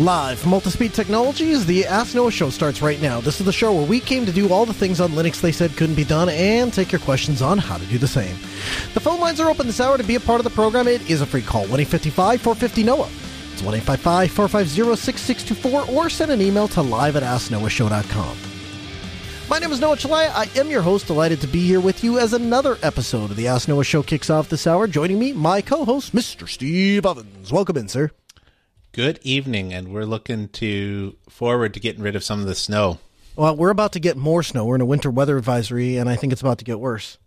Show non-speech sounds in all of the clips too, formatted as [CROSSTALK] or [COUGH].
Live from Altispeed Technologies, the Ask Noah show starts right now. This is the show where we came to do all the things on Linux they said couldn't be done and take your questions on how to do the same. The phone lines are open this hour to be a part of the program. It is a free call 1 855 450 Noah. It's 1 855 450 6624 or send an email to live at AskNoahShow.com. My name is Noah Chelliah. I am your host. Delighted to be here with you as another episode of the Ask Noah Show kicks off this hour. Joining me, my co host, Mr. Steve Ovens. Welcome in, sir. Good evening, and we're looking to forward to getting rid of some of the snow. Well, we're about to get more snow. We're in a winter weather advisory, and I think it's about to get worse.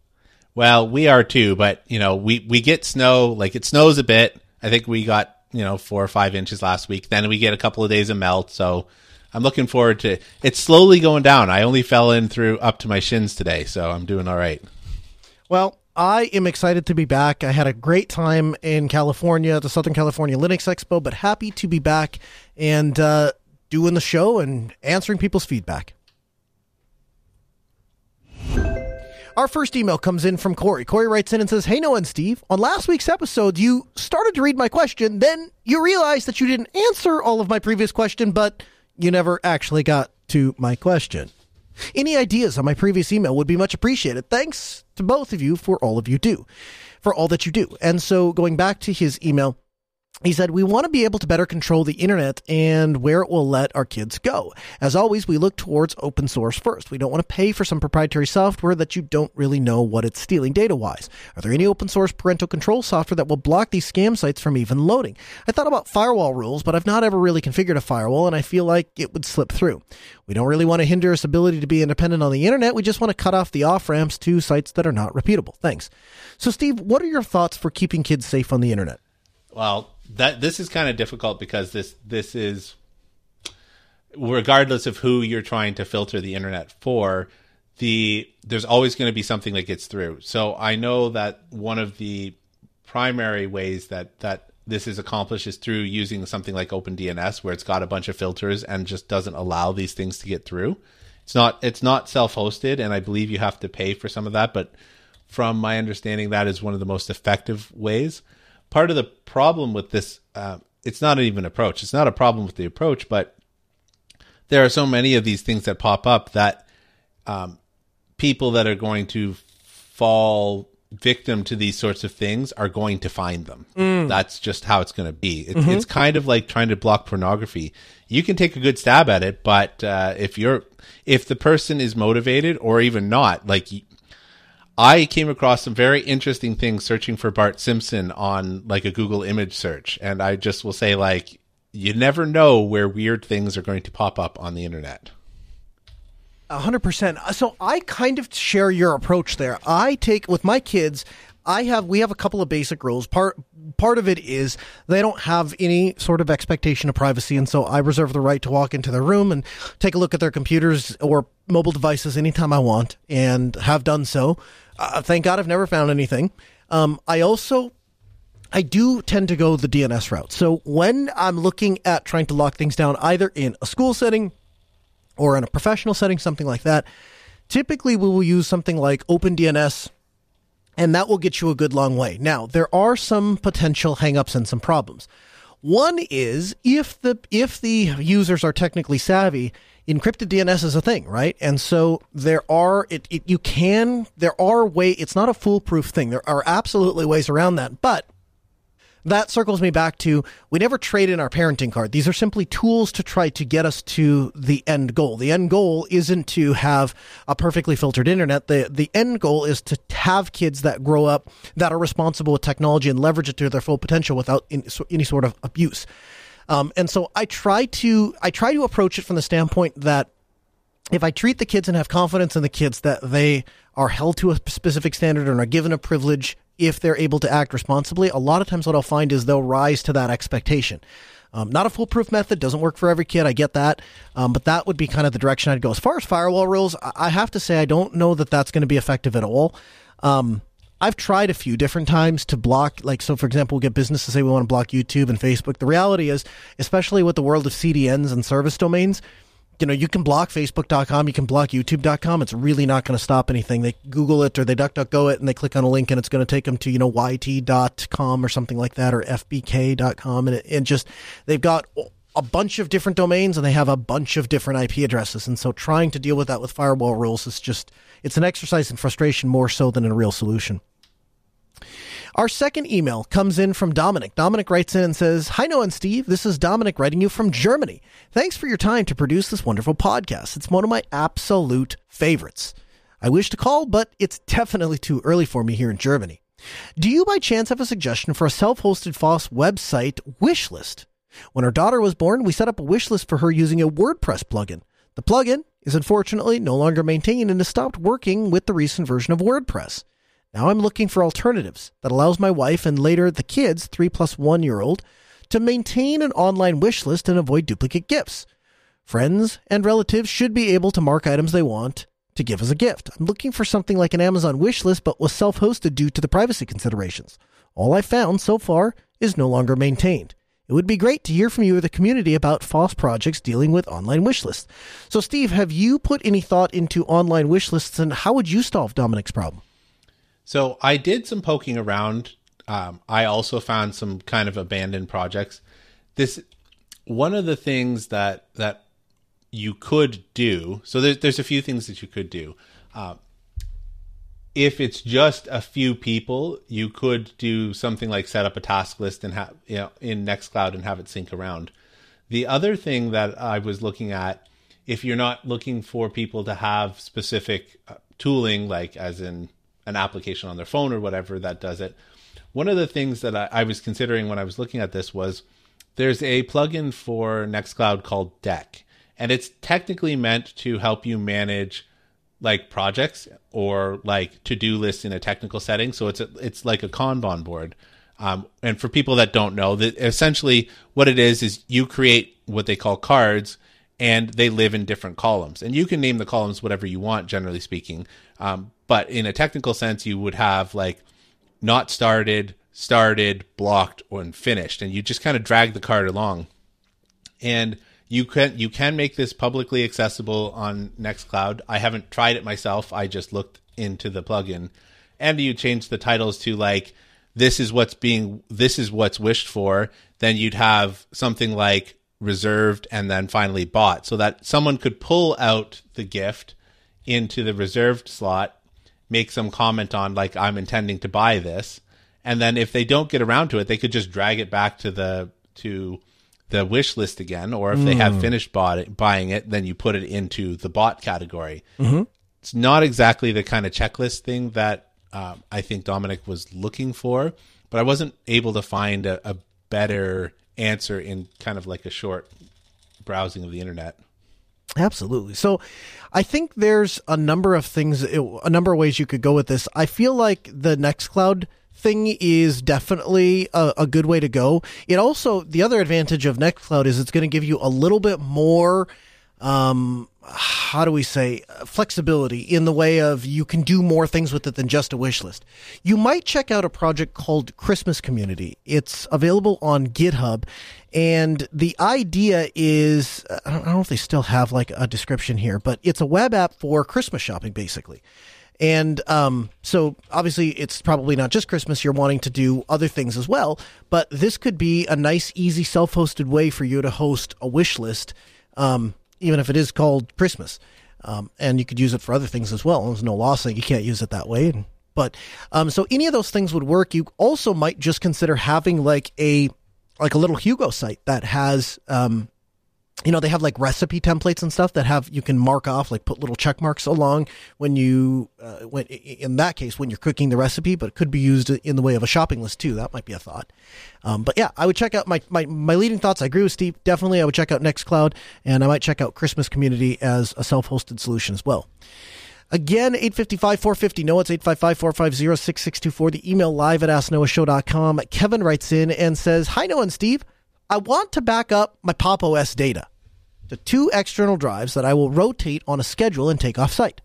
Well, we are too, but you know, we we get snow. Like it snows a bit. I think we got you know four or five inches last week. Then we get a couple of days of melt. So I'm looking forward to. It's slowly going down. I only fell in through up to my shins today, so I'm doing all right. Well, I am excited to be back. I had a great time in California the Southern California Linux Expo, but happy to be back and uh, doing the show and answering people's feedback. Our first email comes in from Cory. Cory writes in and says, Hey, Noah and Steve, on last week's episode, you started to read my question, then you realized that you didn't answer all of my previous question, but you never actually got to my question. Any ideas on my previous email would be much appreciated. Thanks to both of you for all of you do, for all that you do. And so going back to his email, he said, We want to be able to better control the internet and where it will let our kids go. As always, we look towards open source first. We don't want to pay for some proprietary software that you don't really know what it's stealing data wise. Are there any open source parental control software that will block these scam sites from even loading? I thought about firewall rules, but I've not ever really configured a firewall and I feel like it would slip through. We don't really want to hinder its ability to be independent on the internet. We just want to cut off the off ramps to sites that are not reputable. Thanks. So, Steve, what are your thoughts for keeping kids safe on the internet? Well, that this is kind of difficult because this this is regardless of who you're trying to filter the internet for the there's always going to be something that gets through so i know that one of the primary ways that that this is accomplished is through using something like OpenDNS, where it's got a bunch of filters and just doesn't allow these things to get through. It's not it's not self hosted, and I believe you have to pay for some of that. But from my understanding, that is one of the most effective ways part of the problem with this uh, it's not even approach it's not a problem with the approach but there are so many of these things that pop up that um, people that are going to fall victim to these sorts of things are going to find them mm. that's just how it's going to be it's, mm-hmm. it's, kind of like trying to block pornography you can take a good stab at it but uh, if you're if the person is motivated or even not like I came across some very interesting things searching for Bart Simpson on like a Google image search. And I just will say, like, you never know where weird things are going to pop up on the internet. A hundred percent. So I kind of share your approach there. I take with my kids. I have we have a couple of basic rules. Part part of it is they don't have any sort of expectation of privacy, and so I reserve the right to walk into their room and take a look at their computers or mobile devices anytime I want, and have done so. Uh, thank God I've never found anything. Um, I also I do tend to go the DNS route. So when I'm looking at trying to lock things down, either in a school setting or in a professional setting, something like that, typically we will use something like OpenDNS, and that will get you a good long way. Now, there are some potential hangups and some problems. One is if the if the users are technically savvy, encrypted DNS is a thing, right? And so there are it, it you can there are way it's not a foolproof thing. There are absolutely ways around that, but that circles me back to we never trade in our parenting card. These are simply tools to try to get us to the end goal. The end goal isn't to have a perfectly filtered internet. The the end goal is to have kids that grow up that are responsible with technology and leverage it to their full potential without any sort of abuse. Um, and so I try to I try to approach it from the standpoint that if I treat the kids and have confidence in the kids that they are held to a specific standard and are given a privilege if they're able to act responsibly, a lot of times what I'll find is they'll rise to that expectation. Um, not a foolproof method, doesn't work for every kid. I get that. Um, but that would be kind of the direction I'd go. As far as firewall rules, I have to say I don't know that that's going to be effective at all. Um, I've tried a few different times to block, like, so for example, we'll get business to say we want to block YouTube and Facebook. The reality is, especially with the world of CDNs and service domains, you know, you can block Facebook.com, you can block YouTube.com. It's really not going to stop anything. They Google it or they DuckDuckGo it and they click on a link and it's going to take them to, you know, YT.com or something like that or FBK.com. And, it, and just, they've got a bunch of different domains and they have a bunch of different IP addresses. And so trying to deal with that with firewall rules is just, it's an exercise in frustration more so than a real solution. Our second email comes in from Dominik. Dominik writes in and says, Hi, Noah and Steve. This is Dominik writing you from Germany. Thanks for your time to produce this wonderful podcast. It's one of my absolute favorites. I wish to call, but it's definitely too early for me here in Germany. Do you by chance have a suggestion for a self hosted FOSS website wish list? When our daughter was born, we set up a wish list for her using a WordPress plugin. The plugin is unfortunately no longer maintained and has stopped working with the recent version of WordPress. Now I'm looking for alternatives that allows my wife and later the kids, three plus one year old, to maintain an online wish list and avoid duplicate gifts. Friends and relatives should be able to mark items they want to give as a gift. I'm looking for something like an Amazon wish list, but was self hosted due to the privacy considerations. All I found so far is no longer maintained. It would be great to hear from you or the community about FOSS projects dealing with online wish lists. So, Steve, have you put any thought into online wish lists and how would you solve Dominik's problem? So I did some poking around. Um, I also found some kind of abandoned projects. This one of the things that that you could do. So there's there's a few things that you could do. Uh, if it's just a few people, you could do something like set up a task list and have you know in Nextcloud and have it sync around. The other thing that I was looking at, if you're not looking for people to have specific uh, tooling, like as in an application on their phone or whatever that does it. One of the things that I, I was considering when I was looking at this was there's a plugin for Nextcloud called Deck, and it's technically meant to help you manage like projects or like to-do lists in a technical setting. So it's a, it's like a Kanban board. Um, and for people that don't know, that essentially what it is is you create what they call cards, and they live in different columns. And you can name the columns whatever you want, generally speaking. Um, but in a technical sense, you would have like not started, started, blocked, and finished, and you just kind of drag the card along. And you can you can make this publicly accessible on Nextcloud. I haven't tried it myself. I just looked into the plugin, and you change the titles to like this is what's being this is what's wished for. Then you'd have something like reserved and then finally bought, so that someone could pull out the gift into the reserved slot make some comment on like I'm intending to buy this, and then if they don't get around to it, they could just drag it back to the to the wish list again, or if mm. they have hmm. finished bought buying it, then you put it into the bought category. Mm-hmm. It's not exactly the kind of checklist thing that um, I think Dominik was looking for, but I wasn't able to find a, a better answer in kind of like a short browsing of the internet. Absolutely. So I think there's a number of things, a number of ways you could go with this. I feel like the Nextcloud thing is definitely a, a, good way to go. It also, the other advantage of Nextcloud is it's going to give you a little bit more, um, how do we say, flexibility in the way of you can do more things with it than just a wish list. You might check out a project called Christmas Community. It's available on GitHub and the idea is, I don't know if they still have like a description here, but it's a web app for Christmas shopping, basically. And um, so obviously it's probably not just Christmas. You're wanting to do other things as well, but this could be a nice, easy, self-hosted way for you to host a wish list, um, even if it is called Christmas. Um, and you could use it for other things as well. There's no law saying you can't use it that way. But um, so any of those things would work. You also might just consider having like a like a little Hugo site that has, um, you know, they have like recipe templates and stuff that have you can mark off, like put little check marks along when you, uh, when in that case when you're cooking the recipe, but it could be used in the way of a shopping list too. That might be a thought. Um, but yeah, I would check out my, my my leading thoughts. I agree with Steve. Definitely, I would check out Nextcloud, and I might check out Christmas Community as a self-hosted solution as well. Again, 855 450 No, it's 855 450 6624. The email live at asknoahshow.com. Kevin writes in and says, Hi, Noah and Steve. I want to back up my Pop OS data to two external drives that I will rotate on a schedule and take off site.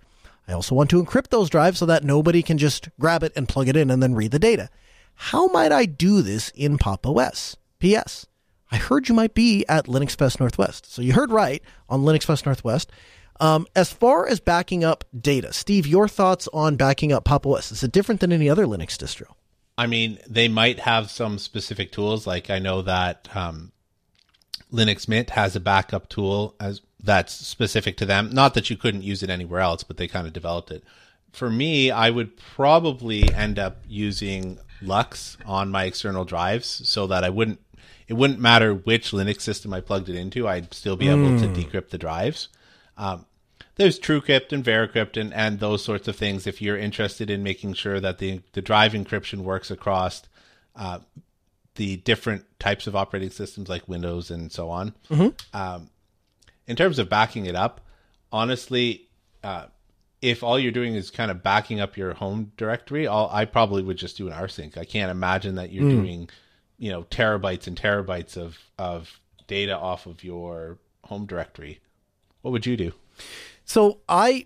I also want to encrypt those drives so that nobody can just grab it and plug it in and then read the data. How might I do this in Pop OS? P.S. I heard you might be at Linux Fest Northwest. So you heard right on Linux Fest Northwest. Um, as far as backing up data, Steve, your thoughts on backing up Pop OS? Is it different than any other Linux distro? I mean, they might have some specific tools. Like I know that um, Linux Mint has a backup tool as that's specific to them. Not that you couldn't use it anywhere else, but they kind of developed it. For me, I would probably end up using LUKS on my external drives so that I wouldn't it wouldn't matter which Linux system I plugged it into, I'd still be able mm. to hmm. decrypt the drives. Um, there's TrueCrypt and VeraCrypt and, those sorts of things if you're interested in making sure that the, the drive encryption works across uh, the different types of operating systems like Windows and so on. Mm-hmm. Um, in terms of backing it up, honestly, uh, if all you're doing is kind of backing up your home directory, I'll, i probably would just do an rsync. I can't imagine that you're mm. doing, you know, terabytes and terabytes of of data off of your home directory. What would you do? So I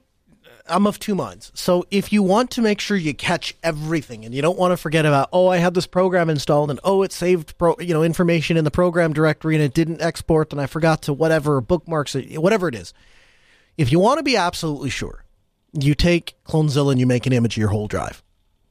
I'm of two minds. So if you want to make sure you catch everything and you don't want to forget about, oh, I had this program installed and oh, it saved pro, you know information in the program directory and it didn't export and I forgot to whatever bookmarks whatever it is. If you want to be absolutely sure, you take Clonezilla and you make an image of your whole drive.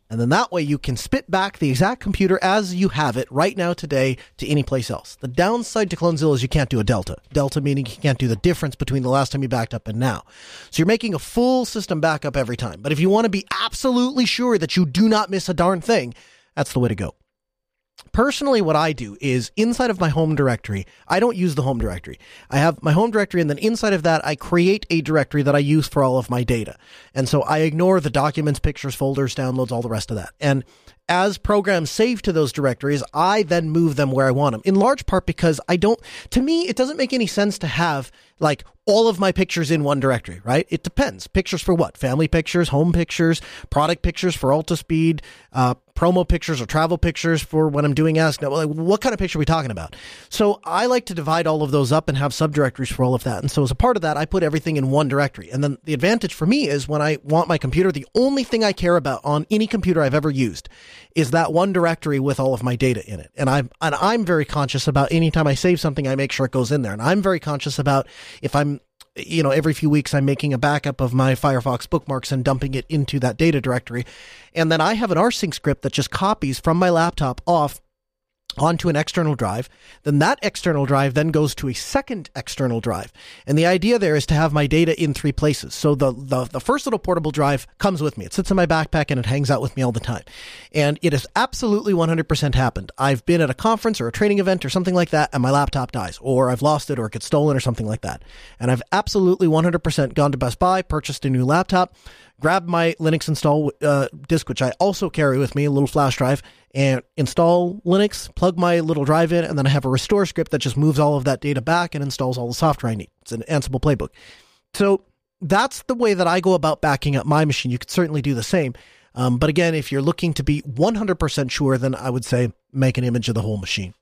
And then that way you can spit back the exact computer as you have it right now today to any place else. The downside to Clonezilla is you can't do a delta. Delta meaning you can't do the difference between the last time you backed up and now. So you're making a full system backup every time. But if you want to be absolutely sure that you do not miss a darn thing, that's the way to go personally what i do is inside of my home directory i don't use the home directory. I have my home directory and then inside of that i create a directory that i use for all of my data. And so i ignore the documents pictures folders downloads all the rest of that. And as programs save to those directories, I then move them where I want them. In large part because I don't, to me, it doesn't make any sense to have like all of my pictures in one directory, right? It depends. Pictures for what? Family pictures, home pictures, product pictures for Altispeed, uh, promo pictures or travel pictures for when I'm doing Ask Noah. Like, what kind of picture are we talking about? So I like to divide all of those up and have subdirectories for all of that. And so as a part of that, I put everything in one directory. And then the advantage for me is when I want my computer, the only thing I care about on any computer I've ever used is that one directory with all of my data in it. And I'm, and I'm very conscious about anytime I save something, I make sure it goes in there. And I'm very conscious about if I'm you know, every few weeks I'm making a backup of my Firefox bookmarks and dumping it into that data directory. And then I have an rsync script that just copies from my laptop off onto an external drive. Then that external drive then goes to a second external drive. And the idea there is to have my data in three places. So the, the, the first little portable drive comes with me. It sits in my backpack and it hangs out with me all the time. And it has absolutely 100% happened. I've been at a conference or a training event or something like that and my laptop dies or I've lost it or it gets stolen or something like that. And I've absolutely 100% gone to Best Buy, purchased a new laptop, grab my Linux install uh, disk, which I also carry with me, a little flash drive, and install Linux, plug my little drive in, and then I have a restore script that just moves all of that data back and installs all the software I need. It's an Ansible playbook. So that's the way that I go about backing up my machine. You could certainly do the same. Um, but again, if you're looking to be 100% sure, then I would say make an image of the whole machine.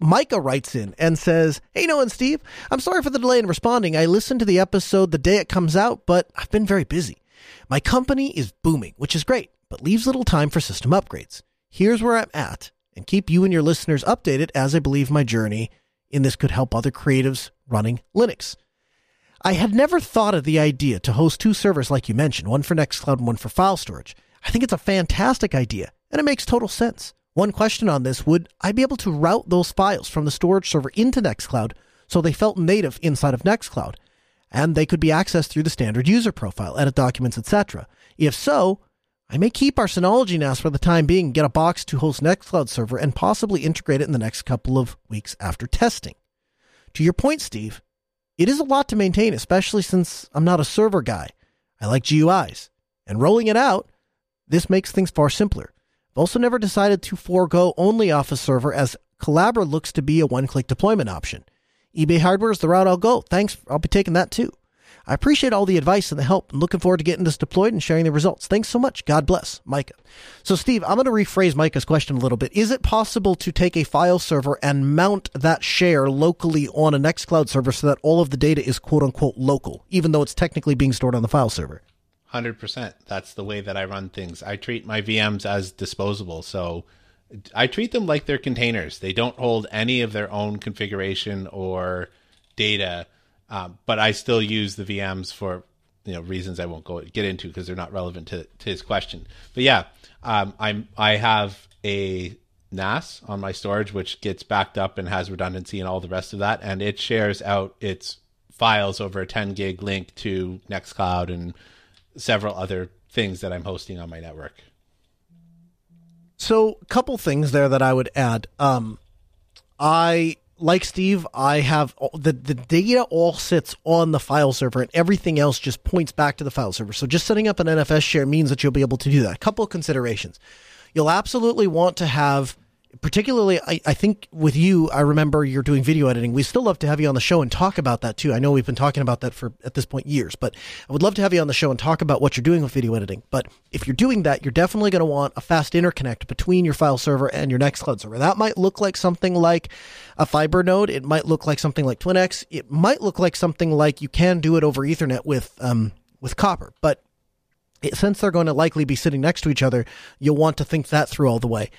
Micah writes in and says, Hey, Noah and Steve, I'm sorry for the delay in responding. I listened to the episode the day it comes out, but I've been very busy. My company is booming, which is great, but leaves little time for system upgrades. Here's where I'm at, and keep you and your listeners updated as I believe my journey in this could help other creatives running Linux. I had never thought of the idea to host two servers like you mentioned, one for Nextcloud and one for file storage. I think it's a fantastic idea, and it makes total sense. One question on this would I be able to route those files from the storage server into Nextcloud so they felt native inside of Nextcloud and they could be accessed through the standard user profile, edit documents, etc. If so, I may keep our Synology NAS for the time being, get a box to host Nextcloud server, and possibly integrate it in the next couple of weeks after testing. To your point, Steve, it is a lot to maintain, especially since I'm not a server guy. I like GUIs. And rolling it out, this makes things far simpler also never decided to forego OnlyOffice Server as Collabora looks to be a one click deployment option. eBay hardware is the route I'll go. Thanks. I'll be taking that too. I appreciate all the advice and the help and looking forward to getting this deployed and sharing the results. Thanks so much. God bless. Micah. So, Steve, I'm going to rephrase Micah's question a little bit. Is it possible to take a file server and mount that share locally on a Nextcloud server so that all of the data is quote unquote local, even though it's technically being stored on the file server? Hundred percent. That's the way that I run things. I treat my VMs as disposable, so I treat them like they're containers. They don't hold any of their own configuration or data, um, but I still use the VMs for you know reasons I won't go get into because they're not relevant to, to his question. But yeah, um, I'm I have a NAS on my storage which gets backed up and has redundancy and all the rest of that, and it shares out its files over a 10 gig link to Nextcloud and several other things that I'm hosting on my network. So, a couple things there that I would add. Um, I like Steve. I have the the data all sits on the file server, and everything else just points back to the file server. So, just setting up an NFS share means that you'll be able to do that. A couple of considerations. You'll absolutely want to have particularly I, I think with you i remember you're doing video editing. We still love to have you on the show and talk about that too. I know we've been talking about that for at this point years but i would love to have you on the show and talk about what you're doing with video editing. But if you're doing that you're definitely going to want a fast interconnect between your file server and your nextcloud server. That might look like something like a fiber node. It might look like something like twinax it might look like something like you can do it over ethernet with um with copper. But it, since they're going to likely be sitting next to each other you'll want to think that through all the way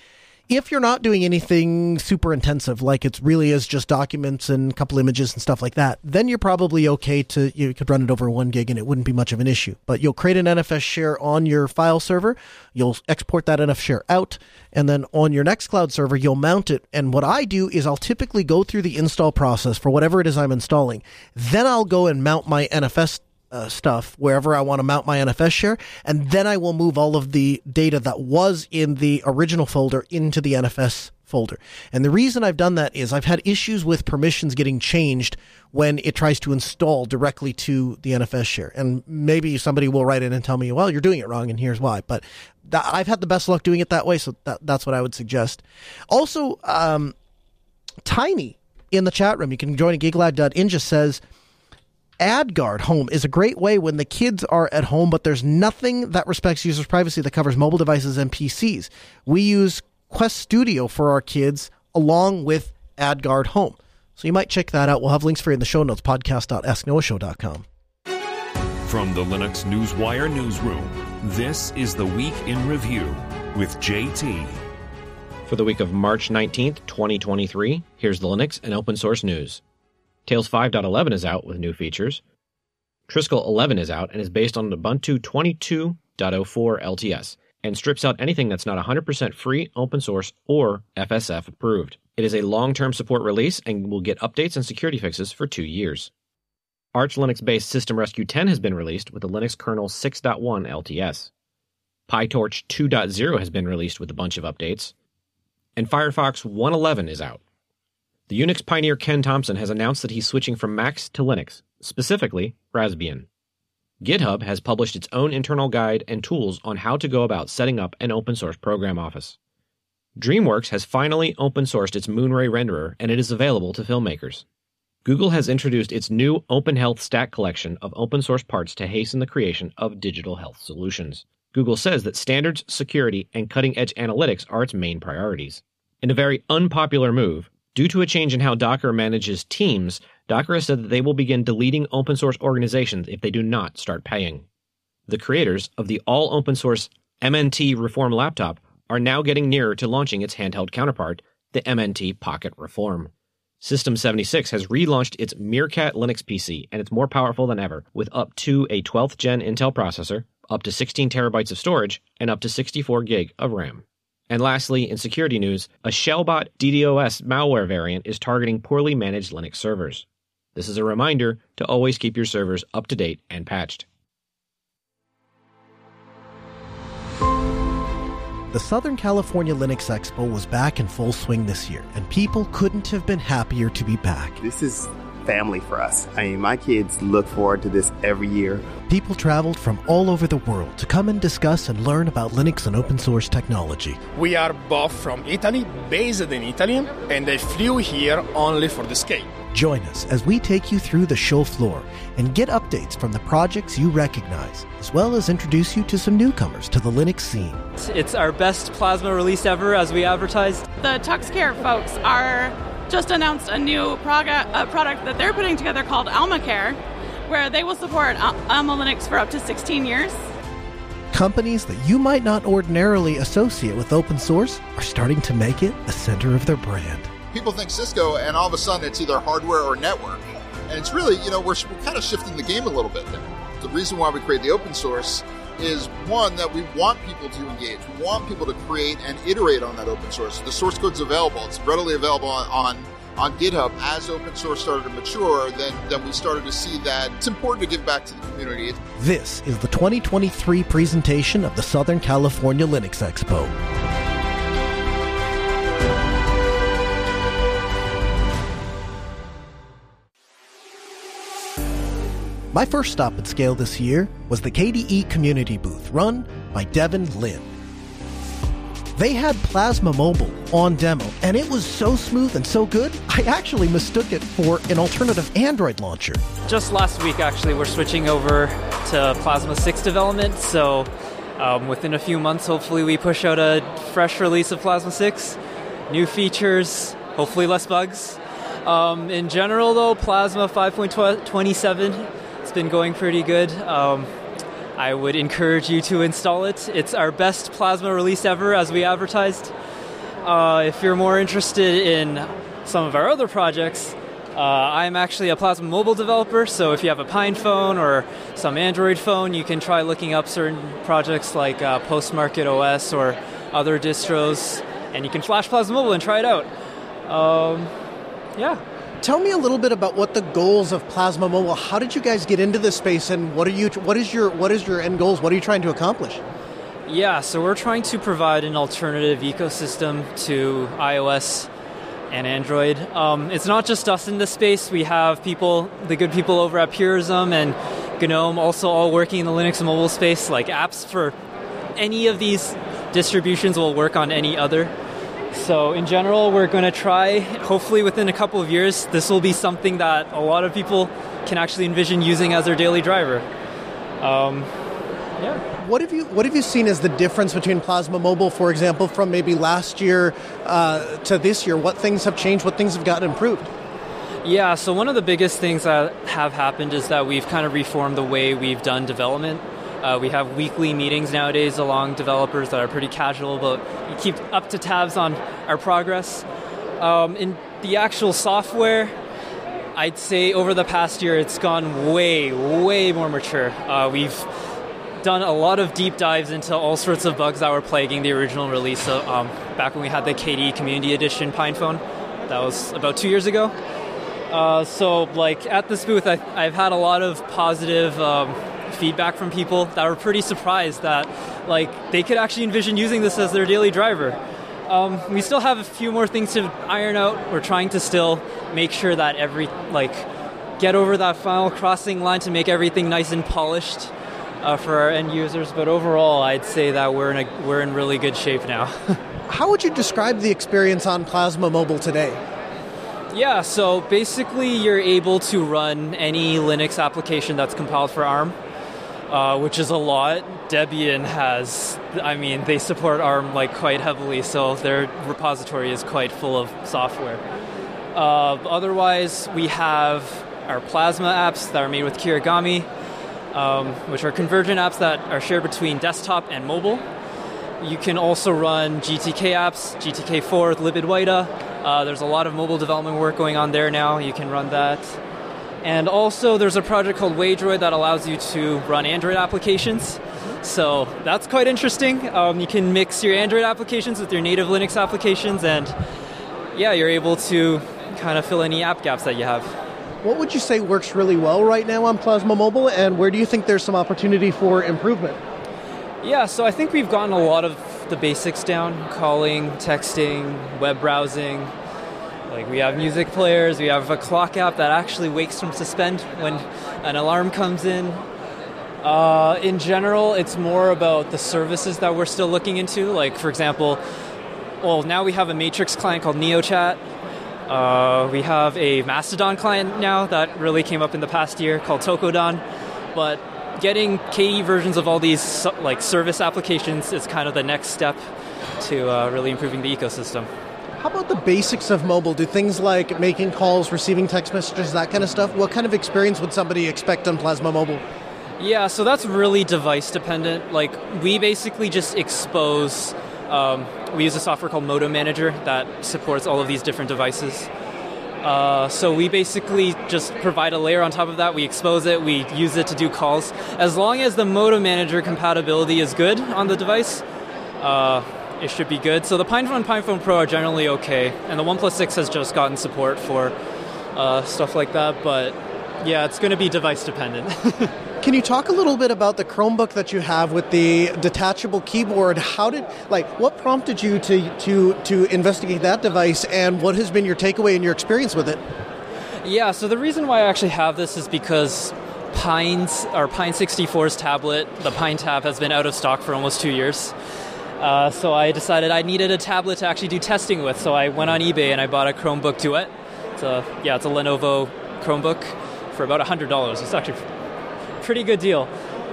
if you're not doing anything super intensive, like it really is just documents and a couple images and stuff like that, then you're probably okay to, you could run it over one gig and it wouldn't be much of an issue. But you'll create an NFS share on your file server, you'll export that NFS share out, and then on your next cloud server, you'll mount it. And what I do is I'll typically go through the install process for whatever it is I'm installing. Then I'll go and mount my NFS uh, stuff wherever I want to mount my NFS share, and then I will move all of the data that was in the original folder into the NFS folder. And the reason I've done that is I've had issues with permissions getting changed when it tries to install directly to the NFS share. And maybe somebody will write in and tell me, well, you're doing it wrong, and here's why. But th- I've had the best luck doing it that way, so that, that's what I would suggest. Also, um, Tiny in the chat room, you can join at giglad.in, says, AdGuard Home is a great way when the kids are at home, but there's nothing that respects users' privacy that covers mobile devices and PCs. We use Qustodio for our kids along with AdGuard Home. So you might check that out. We'll have links for you in the show notes, podcast.asknoahshow.com. From the Linux Newswire newsroom, this is the Week in Review with JT. For the week of March 19th, 2023, here's the Linux and open source news. Tails 5.11 is out with new features. Trisquel 11 is out and is based on Ubuntu 22.04 LTS and strips out anything that's not 100% free, open source, or FSF approved. It is a long term support release and will get updates and security fixes for two years. Arch Linux based System Rescue 10 has been released with the Linux kernel 6.1 LTS. PyTorch 2.0 has been released with a bunch of updates. And Firefox 111 is out. The Unix pioneer Ken Thompson has announced that he's switching from Macs to Linux, specifically Raspbian. GitHub has published its own internal guide and tools on how to go about setting up an open source program office. DreamWorks has finally open sourced its Moonray renderer and it is available to filmmakers. Google has introduced its new Open Health Stack collection of open source parts to hasten the creation of digital health solutions. Google says that standards, security, and cutting edge analytics are its main priorities. In a very unpopular move, Due to a change in how Docker manages teams, Docker has said that they will begin deleting open source organizations if they do not start paying. The creators of the all open source MNT Reform laptop are now getting nearer to launching its handheld counterpart, the MNT Pocket Reform. System 76 has relaunched its Meerkat Linux PC, and it's more powerful than ever, with up to a 12th gen Intel processor, up to 16 terabytes of storage, and up to 64 gig of RAM. And lastly, in security news, a Shellbot DDoS malware variant is targeting poorly managed Linux servers. This is a reminder to always keep your servers up to date and patched. The Southern California Linux Expo was back in full swing this year, and people couldn't have been happier to be back. This is family for us. I mean, my kids look forward to this every year. People traveled from all over the world to come and discuss and learn about Linux and open source technology. We are both from Italy, based in Italy, and I flew here only for the Scale. Join us as we take you through the show floor and get updates from the projects you recognize, as well as introduce you to some newcomers to the Linux scene. It's our best Plasma release ever, as we advertised. The TuxCare folks are just announced a new product, a product that they're putting together called AlmaCare, where they will support Alma Linux for up to 16 years. companies that you might not ordinarily associate with open source are starting to make it the center of their brand. People think Cisco, and all of a sudden it's either hardware or network. And it's really, you know, we're, we're kind of shifting the game a little bit there. The reason why we create the open source is one that we want people to engage. We want people to create and iterate on that open source. The source code's available. It's readily available on, on on GitHub as open source started to mature, then then we started to see that it's important to give back to the community. This is the 2023 presentation of the Southern California Linux Expo. My first stop at Scale this year was the KDE community booth run by Devin Lin. They had Plasma Mobile on demo, and it was so smooth and so good, I actually mistook it for an alternative Android launcher. Just last week, actually, we're switching over to Plasma 6 development, so um, within a few months, hopefully, we push out a fresh release of Plasma 6. New features, hopefully, less bugs. Um, in general, though, Plasma 5.27 it's been going pretty good. Um, I would encourage you to install it. It's our best Plasma release ever, as we advertised. Uh, if you're more interested in some of our other projects, uh, I'm actually a Plasma mobile developer, so if you have a Pine phone or some Android phone, you can try looking up certain projects like uh, Postmarket OS or other distros, and you can flash Plasma mobile and try it out. Um, yeah. Tell me a little bit about what the goals of Plasma Mobile. How did you guys get into this space, and what are you? What is your what is your end goals? What are you trying to accomplish? Yeah, so we're trying to provide an alternative ecosystem to iOS and Android. Um, it's not just us in this space. We have people, the good people over at Purism and GNOME, also all working in the Linux mobile space. Like apps for any of these distributions will work on any other. So, in general, we're going to try, hopefully, within a couple of years, this will be something that a lot of people can actually envision using as their daily driver. Um, yeah. What have you What have you seen as the difference between Plasma Mobile, for example, from maybe last year uh, to this year? What things have changed? What things have gotten improved? Yeah, so one of the biggest things that have happened is that we've kind of reformed the way we've done development. Uh, we have weekly meetings nowadays along developers that are pretty casual, but keep up to tabs on our progress. Um, in the actual software, I'd say over the past year it's gone way, way more mature. Uh, we've done a lot of deep dives into all sorts of bugs that were plaguing the original release uh, um, back when we had the KDE Community Edition PinePhone. That was about two years ago. Uh, so, like at this booth, I, have had a lot of positive um, feedback from people that were pretty surprised that like they could actually envision using this as their daily driver. Um, we still have a few more things to iron out. We're trying to still make sure that every like get over that final crossing line to make everything nice and polished uh, for our end users. But overall, I'd say that we're in a, we're in really good shape now. [LAUGHS] How would you describe the experience on Plasma Mobile today? Yeah, so basically, you're able to run any Linux application that's compiled for ARM uh, which is a lot. Debian has, I mean, they support ARM like quite heavily, so their repository is quite full of software. Uh, otherwise, we have our Plasma apps that are made with Kirigami, um, which are convergent apps that are shared between desktop and mobile. You can also run GTK apps, GTK4 with libadwaita. Uh, there's a lot of mobile development work going on there now. You can run that. And also, there's a project called Waydroid that allows you to run Android applications. So that's quite interesting. Um, you can mix your Android applications with your native Linux applications, and yeah, you're able to kind of fill any app gaps that you have. What would you say works really well right now on Plasma Mobile, and where do you think there's some opportunity for improvement? Yeah, so I think we've gotten a lot of the basics down calling, texting, web browsing, like we have music players, we have a clock app that actually wakes from suspend when an alarm comes in. Uh, in general, it's more about the services that we're still looking into. Like, for example, well, now we have a Matrix client called NeoChat. Uh, we have a Mastodon client now that really came up in the past year called Tokodon. But getting KDE versions of all these like service applications is kind of the next step to uh, really improving the ecosystem. How about the basics of mobile? Do things like making calls, receiving text messages, that kind of stuff? What kind of experience would somebody expect on Plasma Mobile? Yeah, so that's really device dependent. Like, we basically just expose. Um, we use a software called Modem Manager that supports all of these different devices. Uh, so we basically just provide a layer on top of that. We expose it. We use it to do calls. As long as the Modem Manager compatibility is good on the device, uh, it should be good. So the PinePhone and PinePhone Pro are generally okay, and the OnePlus 6 has just gotten support for uh, stuff like that. But yeah, it's going to be device dependent. [LAUGHS] Can you talk a little bit about the Chromebook that you have with the detachable keyboard? How did like what prompted you to to to investigate that device, and what has been your takeaway and your experience with it? Yeah, so the reason why I actually have this is because Pine's or Pine 64's tablet, the Pine Tab, has been out of stock for almost two years. Uh, so I decided I needed a tablet to actually do testing with. So I went on eBay and I bought a Chromebook Duet. It's a yeah, it's a Lenovo Chromebook for about hundred dollars. It's actually pretty good deal.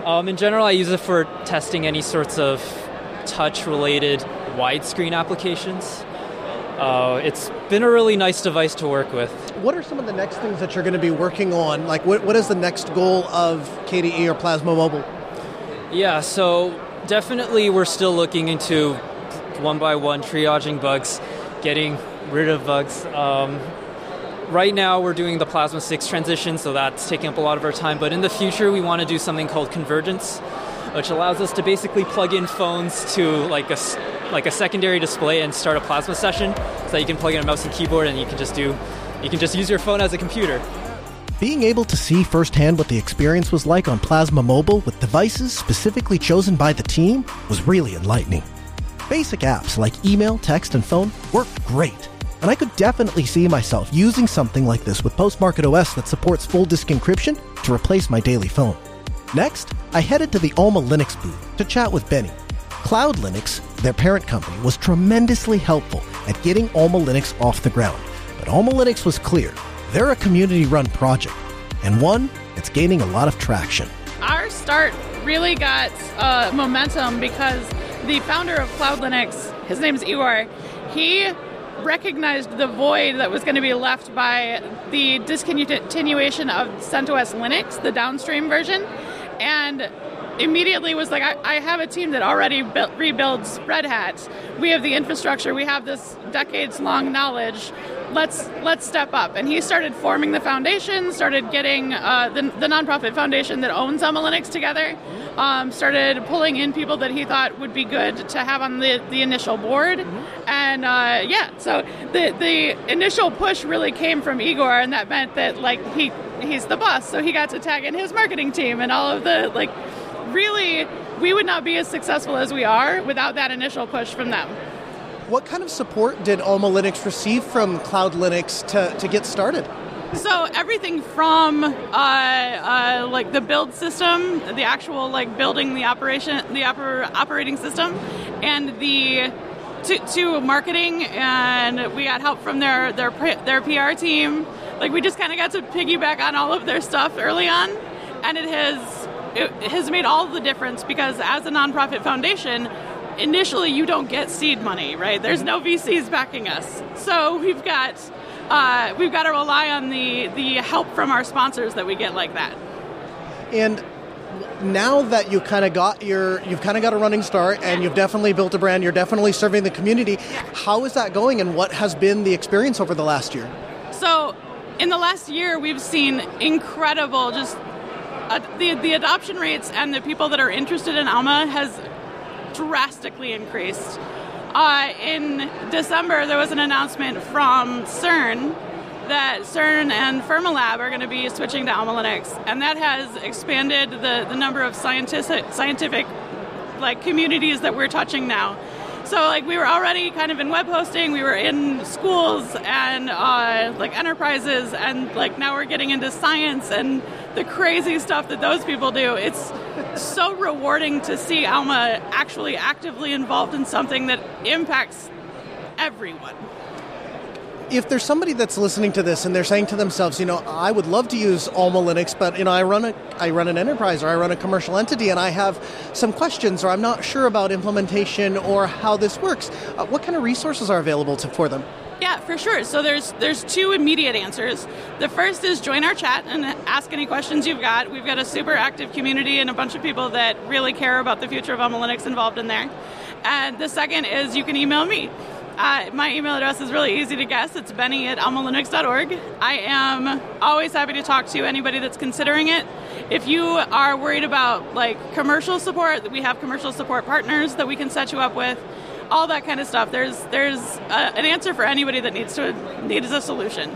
Um, in general, I use it for testing any sorts of touch-related widescreen applications. Uh, it's been a really nice device to work with. What are some of the next things that you're going to be working on? Like, what, what is the next goal of KDE or Plasma Mobile? Yeah, so definitely we're still looking into one by one triaging bugs, getting rid of bugs. Um, right now we're doing the Plasma 6 transition, so that's taking up a lot of our time. But in the future, we want to do something called convergence, which allows us to basically plug in phones to like a like a secondary display and start a Plasma session, so that you can plug in a mouse and keyboard, and you can just do you can just use your phone as a computer. Being able to see firsthand what the experience was like on Plasma Mobile with devices specifically chosen by the team was really enlightening. Basic apps like email, text, and phone work great, and I could definitely see myself using something like this with Postmarket OS that supports full disk encryption to replace my daily phone. Next, I headed to the Alma Linux booth to chat with Benny. Cloud Linux, their parent company, was tremendously helpful at getting Alma Linux off the ground. But Alma Linux was clear they're a community run project, and one that's gaining a lot of traction. Our start really got uh, momentum because the founder of Cloud Linux, his name's Igor, he recognized the void that was going to be left by the discontinuation of CentOS Linux, the downstream version, and immediately was like, I, I have a team that already built, rebuilds Red Hat. We have the infrastructure. We have this decades-long knowledge. Let's let's step up. And he started forming the foundation. Started getting uh, the, the nonprofit foundation that owns Alma Linux together. Um, started pulling in people that he thought would be good to have on the, the initial board. And uh, yeah, so the the initial push really came from Igor, and that meant that like he he's the boss, so he got to tag in his marketing team and all of the like really, we would not be as successful as we are without that initial push from them. What kind of support did Alma Linux receive from Cloud Linux to, to get started? So everything from uh, uh, like the build system, the actual like building the operation, the oper- operating system, and the to, to marketing, and we got help from their their their PR team. Like we just kind of got to piggyback on all of their stuff early on, and it has it has made all the difference because as a nonprofit foundation, initially you don't get seed money, right? There's no VCs backing us, so we've got uh, we've got to rely on the the help from our sponsors that we get like that. And now that you kind of got your you've kind of got a running start and you've definitely built a brand, you're definitely serving the community. How is that going, and what has been the experience over the last year? So, in the last year, we've seen incredible just uh, the the adoption rates and the people that are interested in Alma has drastically increased. Uh, in December, there was an announcement from CERN that CERN and Fermilab are going to be switching to Alma Linux, and that has expanded the, the number of scientific scientific like communities that we're touching now. So like we were already kind of in web hosting, we were in schools and uh, like enterprises, and like now we're getting into science and the crazy stuff that those people do. It's so rewarding to see Alma actually actively involved in something that impacts everyone if there's somebody that's listening to this and they're saying to themselves, you know, I would love to use Alma Linux, but you know, I run a I run an enterprise or I run a commercial entity, and I have some questions, or I'm not sure about implementation or how this works. Uh, what kind of resources are available to, for them? Yeah, for sure. So there's there's two immediate answers. The first is join our chat and ask any questions you've got. We've got a super active community and a bunch of people that really care about the future of Alma Linux involved in there. And the second is you can email me. Uh, my email address is really easy to guess. It's benny at almalinux.org. I am always happy to talk to anybody that's considering it. If you are worried about like commercial support, we have commercial support partners that we can set you up with. All that kind of stuff. There's there's a, an answer for anybody that needs to needs a solution.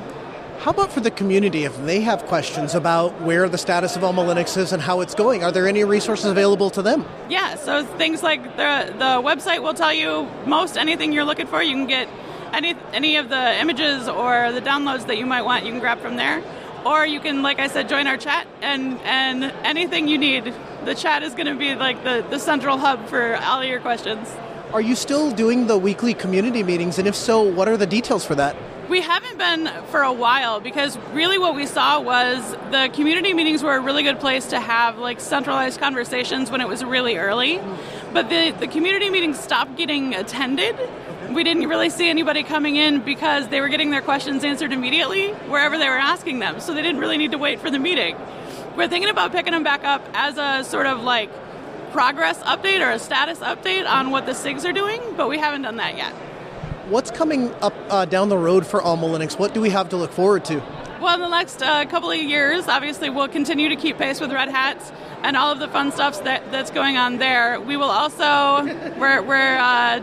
How about for the community if they have questions about where the status of Alma Linux is and how it's going? Are there any resources available to them? Yeah, so things like the the website will tell you most anything you're looking for. You can get any any of the images or the downloads that you might want. You can grab from there, or you can, like I said, join our chat and and anything you need. The chat is going to be like the the central hub for all of your questions. Are you still doing the weekly community meetings? And if so, what are the details for that? We haven't been for a while because really what we saw was the community meetings were a really good place to have like centralized conversations when it was really early. But the, the community meetings stopped getting attended. We didn't really see anybody coming in because they were getting their questions answered immediately wherever they were asking them. So they didn't really need to wait for the meeting. We're thinking about picking them back up as a sort of like progress update or a status update on what the SIGs are doing, but we haven't done that yet. What's coming up uh, down the road for Alma Linux? What do we have to look forward to? Well, in the next uh, couple of years, obviously, we'll continue to keep pace with Red Hat and all of the fun stuff that, that's going on there. We will also, [LAUGHS] we're, we're uh,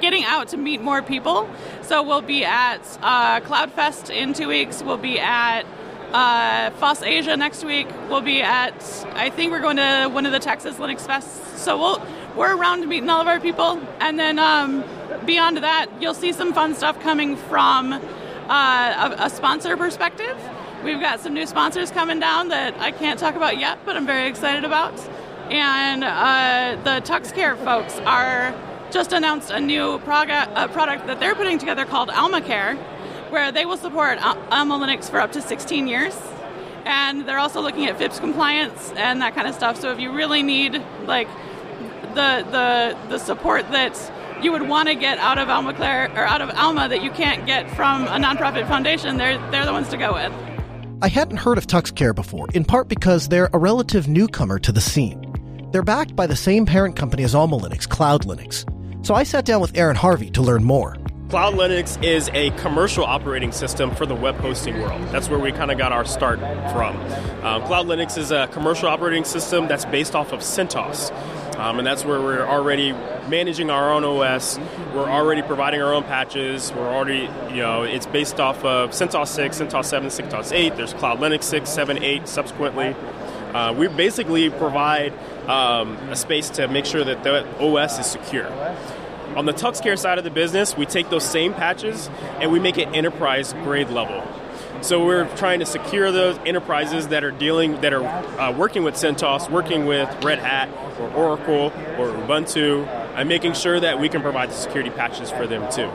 getting out to meet more people. So we'll be at uh, CloudFest in two weeks. We'll be at uh, FOSS Asia next week. We'll be at, I think we're going to one of the Texas Linux Fests. So we'll, we're around meeting all of our people. And then um, beyond that, you'll see some fun stuff coming from uh, a, a, sponsor perspective. We've got some new sponsors coming down that I can't talk about yet, but I'm very excited about. And uh, the TuxCare folks are just announced a new product, a product that they're putting together called AlmaCare, where they will support Alma Linux for up to 16 years. And they're also looking at FIPS compliance and that kind of stuff. So if you really need like the the the support that you would want to get out of AlmaCare or out of Alma that you can't get from a nonprofit foundation, they're they're the ones to go with. I hadn't heard of TuxCare before, in part because they're a relative newcomer to the scene. They're backed by the same parent company as Alma Linux, Cloud Linux. So I sat down with Aaron Harvey to learn more. Cloud Linux is a commercial operating system for the web hosting world. That's where we kind of got our start from. Um, Cloud Linux is a commercial operating system that's based off of CentOS. Um, and that's where we're already managing our own OS. We're already providing our own patches. We're already, you know, it's based off of CentOS 6, CentOS 7, CentOS 8. There's Cloud Linux 6, 7, 8 subsequently. Uh, we basically provide um, a space to make sure that the OS is secure. On the TuxCare side of the business, we take those same patches and we make it enterprise grade level. So we're trying to secure those enterprises that are dealing, that are uh, working with CentOS, working with Red Hat or Oracle or Ubuntu, and making sure that we can provide the security patches for them too.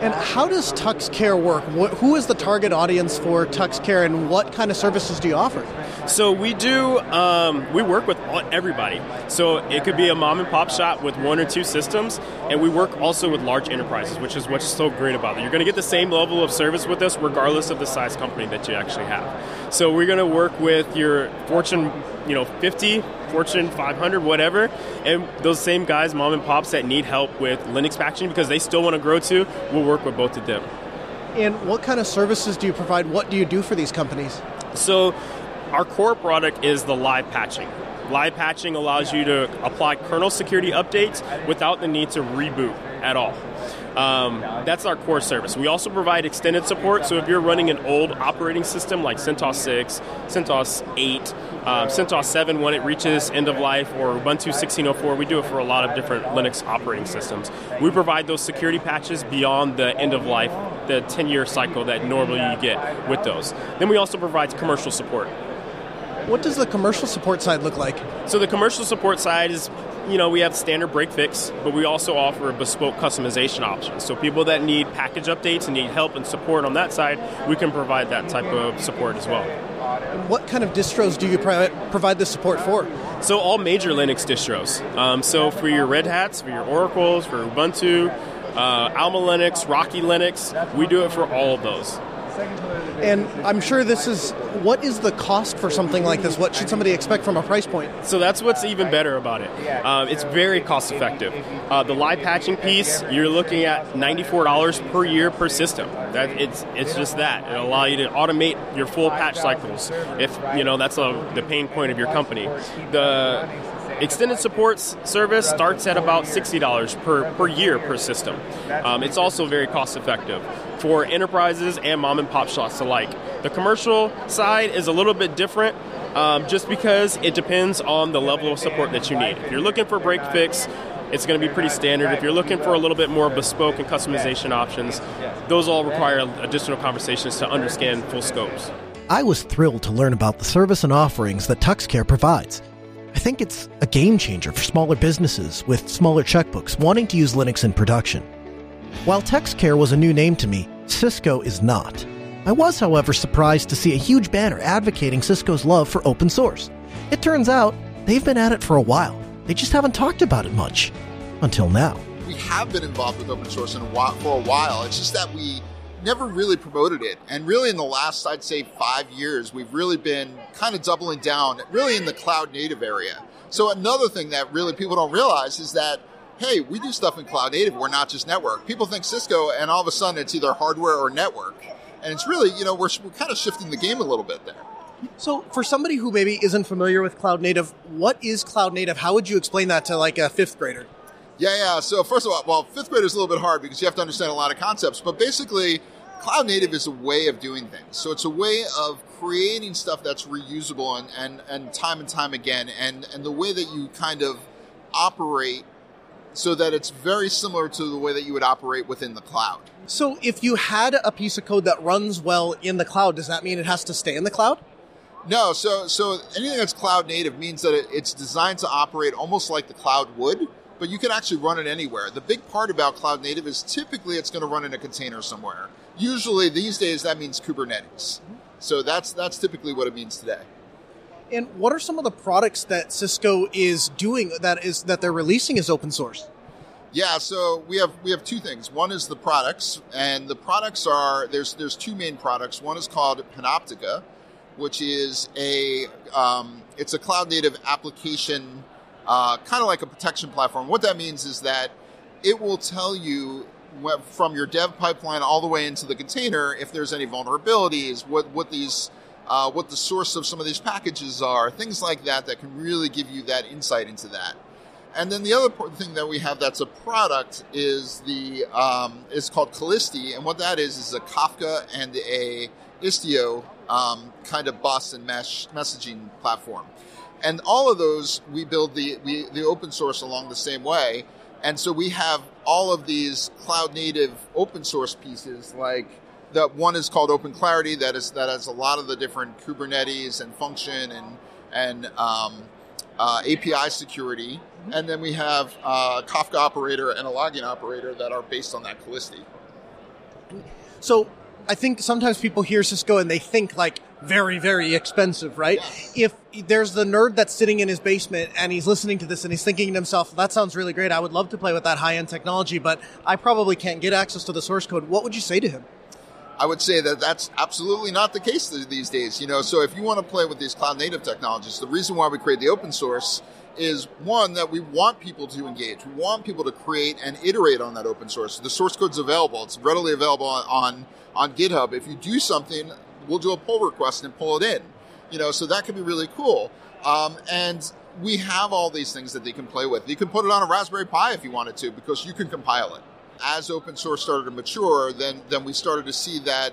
And how does TuxCare work? What, who is the target audience for TuxCare, and what kind of services do you offer? So we do. Um, we work with everybody. So it could be a mom and pop shop with one or two systems, and we work also with large enterprises, which is what's so great about it. You're going to get the same level of service with us, regardless of the size company that you actually have. So we're going to work with your Fortune, you know, 50, Fortune 500, whatever, and those same guys, mom and pops that need help with Linux patching because they still want to grow too. We'll work with both of them. And what kind of services do you provide? What do you do for these companies? So our core product is the live patching. Live patching allows you to apply kernel security updates without the need to reboot at all. Um, that's our core service. We also provide extended support. So if you're running an old operating system like CentOS 6, CentOS 8, um, CentOS 7 when it reaches end of life, or Ubuntu 16.04, we do it for a lot of different Linux operating systems. We provide those security patches beyond the end of life, the 10 year cycle that normally you get with those. Then we also provide commercial support. What does the commercial support side look like? So the commercial support side is you know, we have standard break fix, but we also offer a bespoke customization option. So people that need package updates and need help and support on that side, we can provide that type of support as well. What kind of distros do you provide the support for? So all major Linux distros. Um, so for your Red Hats, for your Oracles, for Ubuntu, uh, Alma Linux, Rocky Linux. We do it for all of those. And I'm sure this is what is the cost for something like this? What should somebody expect from a price point? So that's what's even better about it. Um, it's very cost effective. Uh, the live patching piece, you're looking at $94 per year per system. That it's it's just that. It'll allow you to automate your full patch cycles. If you know that's a, the pain point of your company. The Extended support service starts at about $60 per, per year per system. Um, it's also very cost effective for enterprises and mom and pop shops alike. The commercial side is a little bit different um, just because it depends on the level of support that you need. If you're looking for break fix, it's going to be pretty standard. If you're looking for a little bit more bespoke and customization options, those all require additional conversations to understand full scopes. I was thrilled to learn about the service and offerings that TuxCare provides. I think it's a game changer for smaller businesses with smaller checkbooks wanting to use Linux in production. While TuxCare was a new name to me, Cisco is not. I was, however, surprised to see a huge banner advocating Cisco's love for open source. It turns out they've been at it for a while. They just haven't talked about it much. Until now. We have been involved with open source while, for a while. It's just that we never really promoted it. And really, in the last, I'd say, five years, we've really been kind of doubling down, really in the cloud native area. So, another thing that really people don't realize is that, hey, we do stuff in cloud native. We're not just network. People think Cisco, and all of a sudden it's either hardware or network. And it's really, you know, we're, we're kind of shifting the game a little bit there. So, for somebody who maybe isn't familiar with cloud native, what is cloud native? How would you explain that to like a fifth grader? Yeah, yeah. So first of all, well, fifth grade is a little bit hard because you have to understand a lot of concepts. But basically, cloud native is a way of doing things. So it's a way of creating stuff that's reusable and, and, and time and time again, and, and the way that you kind of operate so that it's very similar to the way that you would operate within the cloud. So if you had a piece of code that runs well in the cloud, does that mean it has to stay in the cloud? No, so so anything that's cloud native means that it, it's designed to operate almost like the cloud would, but you can actually run it anywhere. The big part about cloud native is typically it's going to run in a container somewhere. Usually these days that means Kubernetes. So that's that's typically what it means today. And what are some of the products that Cisco is doing that is that they're releasing as open source? Yeah, so we have we have two things. One is the products, and the products are there's there's two main products. One is called Panoptica, which is a um, it's a cloud native application, uh, kind of like a protection platform. What that means is that it will tell you from your dev pipeline all the way into the container if there's any vulnerabilities, what what these uh, what the source of some of these packages are, things like that that can really give you that insight into that. And then the other thing that we have that's a product is the um, is called Calisti, and what that is is a Kafka and a Istio um, kind of bus and mesh messaging platform. And all of those we build the we, the open source along the same way. And so we have all of these cloud native open source pieces like that one is called Open Clarity that is that has a lot of the different Kubernetes and function and and um, uh, API security, and then we have uh, Kafka operator and a logging operator that are based on that Calisti. So I think sometimes people hear Cisco and they think like very, very expensive, right? If there's the nerd that's sitting in his basement and he's listening to this and he's thinking to himself, that sounds really great. I would love to play with that high end technology, but I probably can't get access to the source code. What would you say to him? I would say that that's absolutely not the case these days. You know, so if you want to play with these cloud native technologies, the reason why we create the open source is one that we want people to engage. We want people to create and iterate on that open source. The source code's available. It's readily available on, on, GitHub. If you do something, we'll do a pull request and pull it in. You know, so that could be really cool. Um, and we have all these things that they can play with. You can put it on a Raspberry Pi if you wanted to, because you can compile it as open source started to mature, then then we started to see that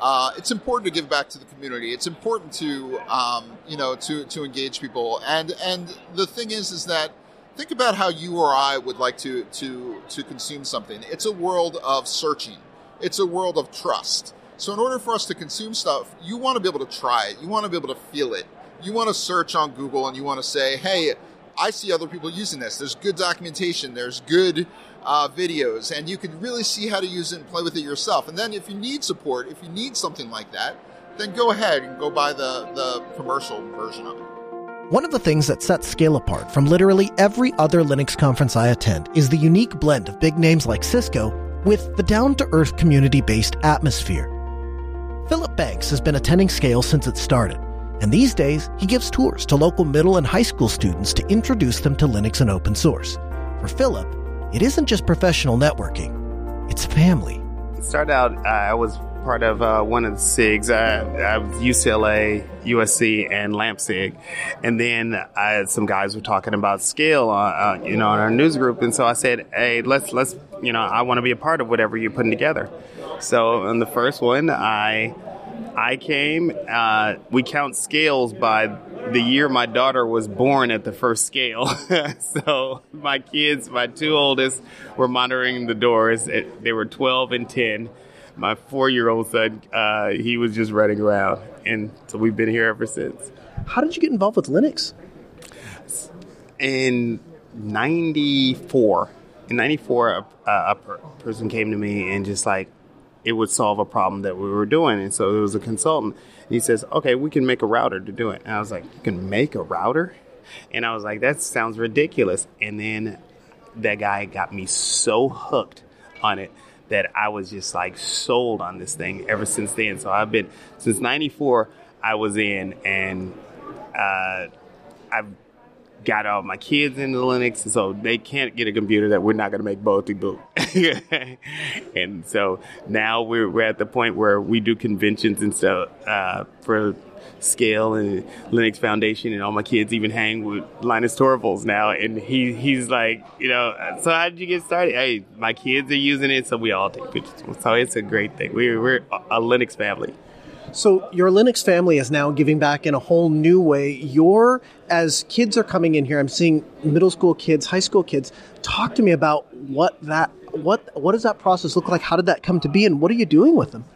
uh, it's important to give back to the community. It's important to um, you know to to engage people. And and the thing is, is that think about how you or I would like to to to consume something. It's a world of searching. It's a world of trust. So in order for us to consume stuff, you want to be able to try it. You want to be able to feel it. You want to search on Google and you want to say, "Hey, I see other people using this. There's good documentation. There's good uh, videos, and you can really see how to use it and play with it yourself. And then if you need support, if you need something like that, then go ahead and go buy the, the commercial version of it. One of the things that sets Scale apart from literally every other Linux conference I attend is the unique blend of big names like Cisco with the down to earth community based atmosphere. Philip Banks has been attending Scale since it started, and these days he gives tours to local middle and high school students to introduce them to Linux and open source. For Philip, it isn't just professional networking, it's family. It started out, uh, I was part of uh, one of the SIGs. I, UCLA, USC, and LampSig. And then I, some guys were talking about scale, uh, uh, you know, in our news group. And so I said, hey, let's, let's, you know, I want to be a part of whatever you're putting together. So on the first one, I, I came. Uh, we count scales by the year my daughter was born at the first scale. [LAUGHS] so my kids, my two oldest, were monitoring the doors. They were 12 and 10 my four year old son, uh, he was just running around. And so we've been here ever since. How did you get involved with Linux? In 94, in 94, a, a person came to me and just like, it would solve a problem that we were doing. And so it was a consultant. And he says, okay, we can make a router to do it. And I was like, you can make a router? And I was like, that sounds ridiculous. And then that guy got me so hooked on it that I was just like sold on this thing ever since then. So I've been since '94. I was in, and uh, I've got all my kids into Linux, so they can't get a computer that we're not going to make both boot. [LAUGHS] and so now we're, we're at the point where we do conventions and stuff uh, for Scale and Linux Foundation, and all my kids even hang with Linus Torvalds now. And he he's like, you know, so how did you get started? Hey, my kids are using it, so we all take pictures. So it's a great thing. We're we're a Linux family. So your Linux family is now giving back in a whole new way. You're as kids are coming in here, I'm seeing middle school kids, high school kids. Talk to me about what that what what does that process look like? How did that come to be, and what are you doing with them?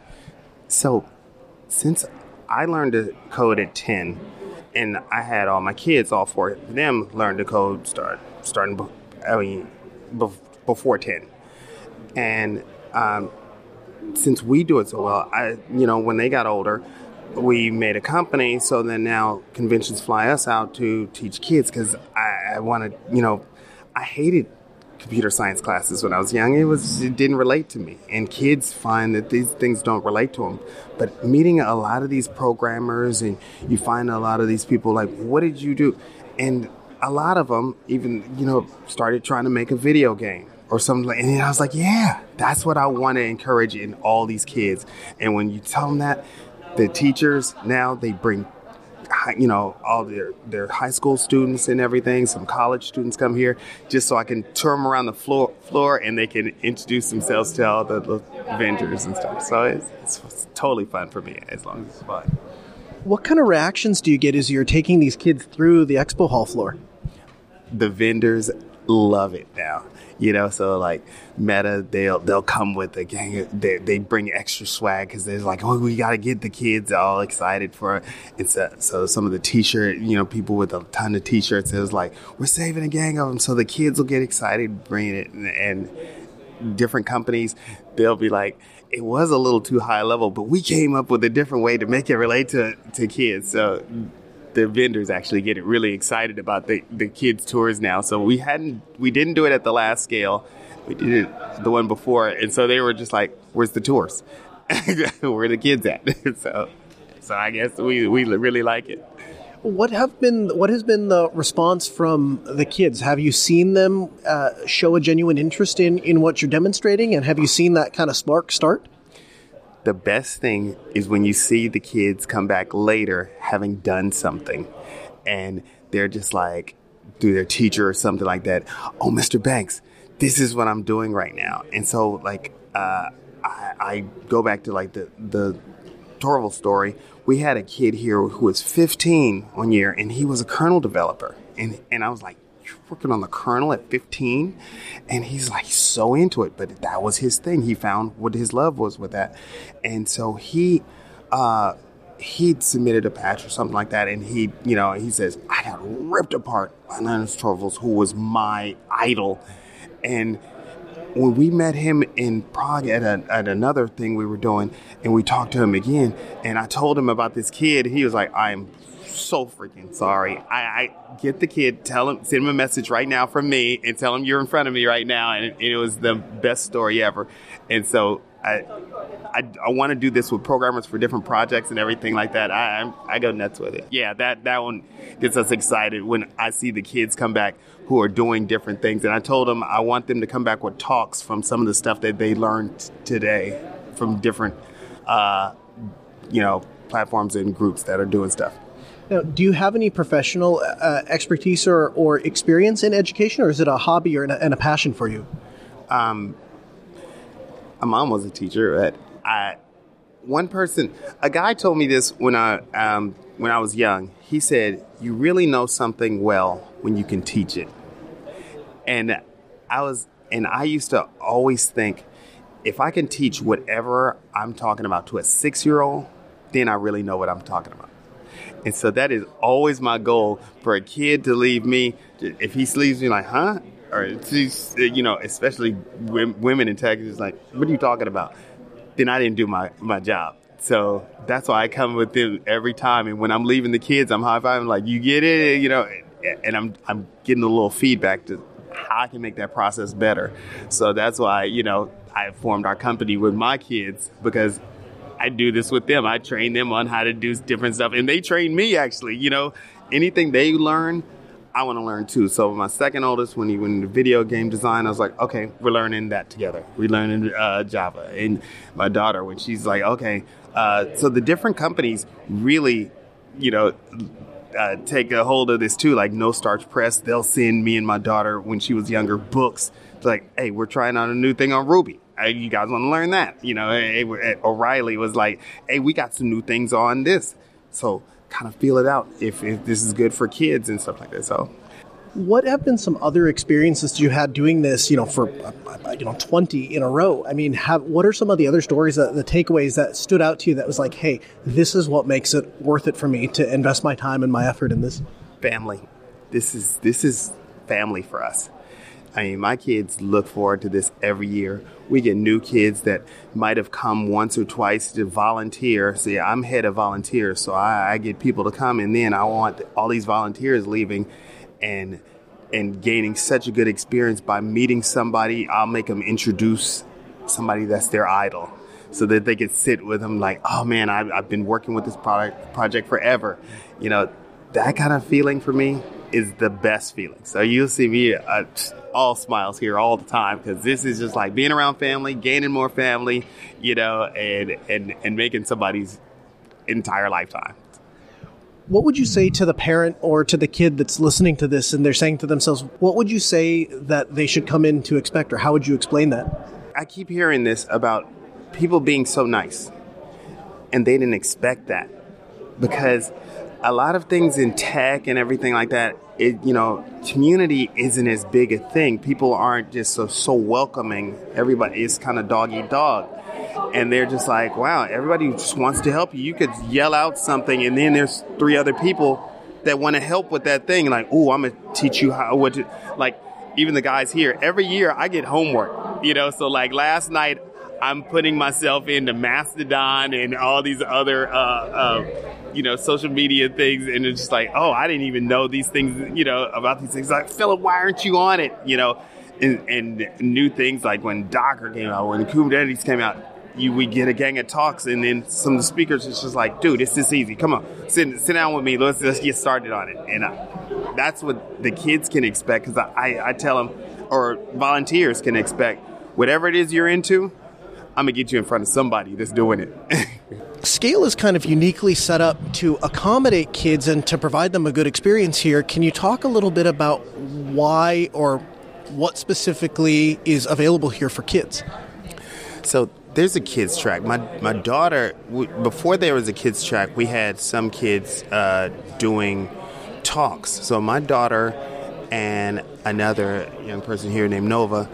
So, since I learned to code at 10, and I had all my kids, all four of them, learn to code start starting. I mean, before 10, and um, since we do it so well, I you know when they got older, we made a company. So then now conventions fly us out to teach kids because I, I wanted you know I hated computer science classes when I was young. It was it didn't relate to me, and kids find that these things don't relate to them. But meeting a lot of these programmers, and you find a lot of these people like, "What did you do?" and a lot of them even you know started trying to make a video game or something like and I was like, yeah, that's what I want to encourage in all these kids. And when you tell them that, the teachers now they bring you know all their their high school students and everything. Some college students come here just so I can tour them around the floor floor and they can introduce themselves to all the, the vendors and stuff. So it's, it's, it's totally fun for me as long as it's fun. What kind of reactions do you get as you're taking these kids through the expo hall floor? The vendors love it now you know. So like Meta, they'll they'll come with a gang. They they bring extra swag because they're like, oh, we got to get the kids all excited for it. So, so some of the T-shirt, you know, people with a ton of T-shirts, it was like, we're saving a gang of them, so the kids will get excited bringing it, and, and different companies, they'll be like it was a little too high level, but we came up with a different way to make it relate to, to kids. So the vendors actually get really excited about the, the kids tours now. So we hadn't we didn't do it at the last scale. We did it the one before, and so they were just like, "Where's the tours? [LAUGHS] Where are the kids at?" [LAUGHS] so, so I guess we we really like it. What have been what has been the response from the kids? Have you seen them uh, show a genuine interest in in what you're demonstrating, and have you seen that kind of spark start? The best thing is when you see the kids come back later having done something and they're just like through their teacher or something like that oh mr banks this is what i'm doing right now. And so like uh, I, I, go back to like the the Torvald story. We had a kid here who was 15 one year and he was a kernel developer. And and i was like working on the kernel at 15 and he's like so into it but that was his thing. He found what his love was with that. And so he uh he'd submitted a patch or something like that and he you know he says i got ripped apart by Linus Torvalds who was my idol. And when we met him in Prague at, a, at another thing we were doing, and we talked to him again, and I told him about this kid, he was like, "I'm so freaking sorry. I, I get the kid, tell him, send him a message right now from me, and tell him you're in front of me right now, and it, it was the best story ever. And so I, I, I want to do this with programmers for different projects and everything like that. I, I, I go nuts with it. Yeah, that that one gets us excited when I see the kids come back who are doing different things. And I told them I want them to come back with talks from some of the stuff that they learned today from different, uh, you know, platforms and groups that are doing stuff. Now, do you have any professional uh, expertise or, or experience in education, or is it a hobby or and a, passion for you? Um, my mom was a teacher. But I, one person, a guy told me this when I um, when I was young. He said, "You really know something well when you can teach it." And I was, and I used to always think, if I can teach whatever I'm talking about to a six year old, then I really know what I'm talking about. And so that is always my goal for a kid to leave me. If he leaves me like, huh? Or, you know, especially women in Texas, like, what are you talking about? Then I didn't do my, my job. So that's why I come with them every time. And when I'm leaving the kids, I'm high fiving, like, you get it, you know, and I'm, I'm getting a little feedback to how I can make that process better. So that's why, you know, I formed our company with my kids because I do this with them. I train them on how to do different stuff, and they train me actually. You know, anything they learn, I want to learn too. So my second oldest, when he went into video game design, I was like, okay, we're learning that together. We're learning uh, Java. And my daughter, when she's like, okay, uh, so the different companies really, you know. Uh, take a hold of this too, like No Starch Press. They'll send me and my daughter when she was younger books. It's like, hey, we're trying out a new thing on Ruby you guys want to learn that? You know, O'Reilly was like, hey, we got some new things on this. So kind of feel it out if, if this is good for kids and stuff like that. So what have been some other experiences you had doing this you know for you know 20 in a row i mean have what are some of the other stories that the takeaways that stood out to you that was like hey this is what makes it worth it for me to invest my time and my effort in this family this is this is family for us I mean, my kids look forward to this every year. We get new kids that might have come once or twice to volunteer. See, I'm head of volunteers, so I, I get people to come, and then I want all these volunteers leaving and and gaining such a good experience by meeting somebody. I'll make them introduce somebody that's their idol so that they could sit with them like, oh man, I've, I've been working with this product project forever. You know, that kind of feeling for me is the best feeling. So you'll see me uh, all smiles here all the time because this is just like being around family, gaining more family, you know, and and and making somebody's entire lifetime. What would you say to the parent or to the kid that's listening to this and they're saying to themselves, what would you say that they should come in to expect, or how would you explain that? I keep hearing this about people being so nice, and they didn't expect that because a lot of things in tech and everything like that, it you know, community isn't as big a thing. People aren't just so so welcoming. Everybody is kind of dog eat dog. And they're just like, wow, everybody just wants to help you. You could yell out something and then there's three other people that want to help with that thing. Like, oh, I'm gonna teach you how what to like even the guys here, every year I get homework. You know, so like last night I'm putting myself into Mastodon and all these other uh, uh, you know, social media things, and it's just like, oh, I didn't even know these things, you know, about these things. Like, Philip, why aren't you on it? You know, and, and new things like when Docker came out, when Kubernetes came out, you we get a gang of talks, and then some of the speakers is just like, dude, it's this easy. Come on, sit sit down with me. Let's let's get started on it. And uh, that's what the kids can expect because I, I I tell them, or volunteers can expect, whatever it is you're into, I'm gonna get you in front of somebody that's doing it. [LAUGHS] Scale is kind of uniquely set up to accommodate kids and to provide them a good experience here. Can you talk a little bit about why or what specifically is available here for kids? So there's a kids track. My my daughter, before there was a kids track, we had some kids uh, doing talks. So my daughter and another young person here named Nova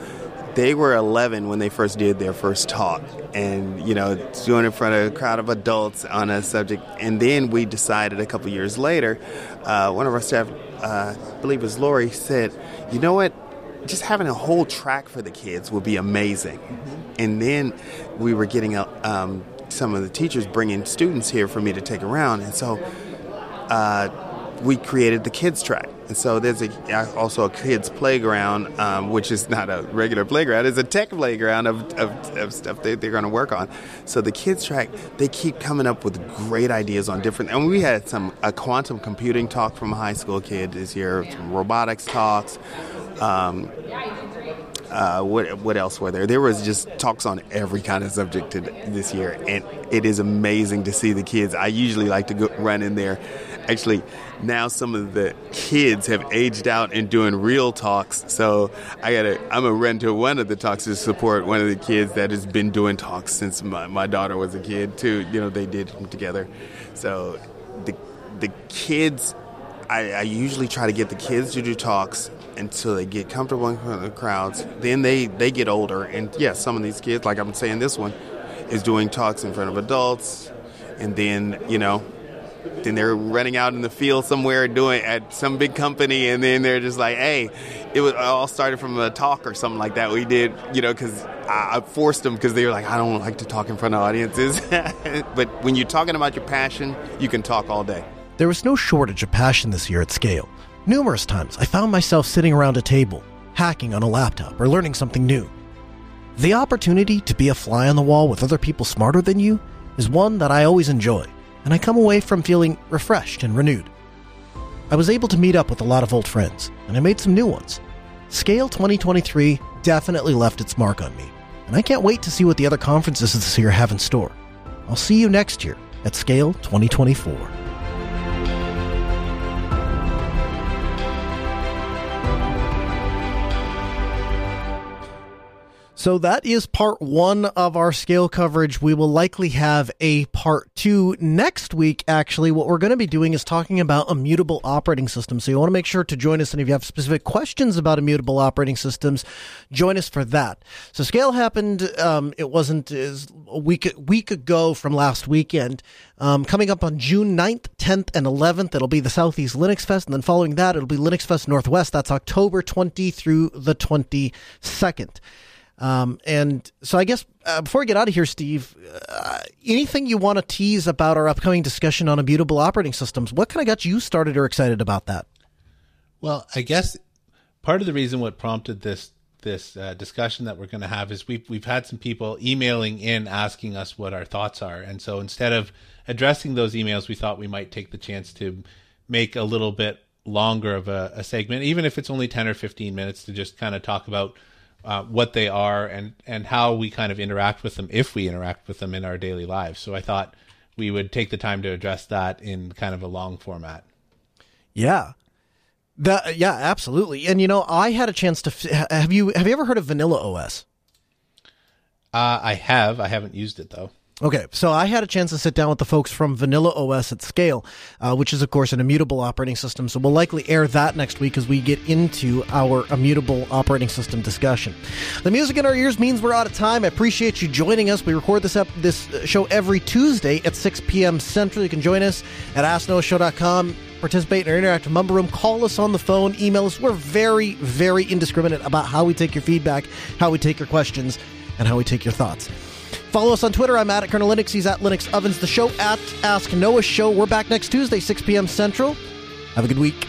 they were 11 when they first did their first talk. And you know doing in front of a crowd of adults on a subject. And then we decided a couple years later uh, one of our staff uh, i believe it was lori said you know what? Just having a whole track for the kids would be amazing. Mm-hmm. and then we were getting um, some of the teachers bringing students here for me to take around. And so uh, we created the kids track. And so there's a, also a kids playground, um, which is not a regular playground; it's a tech playground of, of, of stuff they, they're going to work on. So the kids track, they keep coming up with great ideas on different. And we had some a quantum computing talk from a high school kid this year, some robotics talks. Um, uh, what what else were there? There was just talks on every kind of subject this year, and it is amazing to see the kids. I usually like to go, run in there. Actually, now some of the kids have aged out and doing real talks. So I gotta, I'm a run to one of the talks to support one of the kids that has been doing talks since my, my daughter was a kid too. You know, they did them together. So the the kids, I, I usually try to get the kids to do talks until they get comfortable in front of the crowds. Then they, they get older. And yes, yeah, some of these kids, like I'm saying this one, is doing talks in front of adults. And then, you know, then they're running out in the field somewhere doing at some big company. And then they're just like, hey, it was all started from a talk or something like that we did, you know, because I forced them because they were like, I don't like to talk in front of audiences. [LAUGHS] but when you're talking about your passion, you can talk all day. There was no shortage of passion this year at Scale. Numerous times I found myself sitting around a table, hacking on a laptop, or learning something new. The opportunity to be a fly on the wall with other people smarter than you is one that I always enjoy, and I come away from feeling refreshed and renewed. I was able to meet up with a lot of old friends, and I made some new ones. Scale 2023 definitely left its mark on me, and I can't wait to see what the other conferences this year have in store. I'll see you next year at Scale 2024. So that is part one of our scale coverage. We will likely have a part two next week. Actually, what we're going to be doing is talking about immutable operating systems. So you want to make sure to join us. And if you have specific questions about immutable operating systems, join us for that. So scale happened. Um, it wasn't as a week, week ago from last weekend. Um, coming up on June 9th, 10th, and 11th, it'll be the Southeast Linux Fest. And then following that, it'll be Linux Fest Northwest. That's October 20 through the 22nd. Um, and so I guess uh, before we get out of here, Steve, uh, anything you want to tease about our upcoming discussion on immutable operating systems? What kind of got you started or excited about that? Well, I guess part of the reason what prompted this this uh, discussion that we're going to have is we've we've had some people emailing in asking us what our thoughts are, and so instead of addressing those emails, we thought we might take the chance to make a little bit longer of a, a segment, even if it's only ten or fifteen minutes, to just kind of talk about uh, what they are and and how we kind of interact with them if we interact with them in our daily lives. So I thought we would take the time to address that in kind of a long format. Yeah. That, yeah, absolutely. And you know, I had a chance to have you have you ever heard of Vanilla OS? Uh, I have. I haven't used it though. Okay, so I had a chance to sit down with the folks from Vanilla OS at Scale, uh, which is, of course, an immutable operating system. So we'll likely air that next week as we get into our immutable operating system discussion. The music in our ears means we're out of time. I appreciate you joining us. We record this ep- this show every Tuesday at 6 p.m. Central. You can join us at AskNoahShow.com participate in our interactive mumble room, call us on the phone, email us. We're very, very indiscriminate about how we take your feedback, how we take your questions, and how we take your thoughts. Follow us on Twitter. I'm at Kernel Linux. He's at Linux Ovens. The show at Ask Noah Show. We're back next Tuesday, 6 p.m. Central. Have a good week.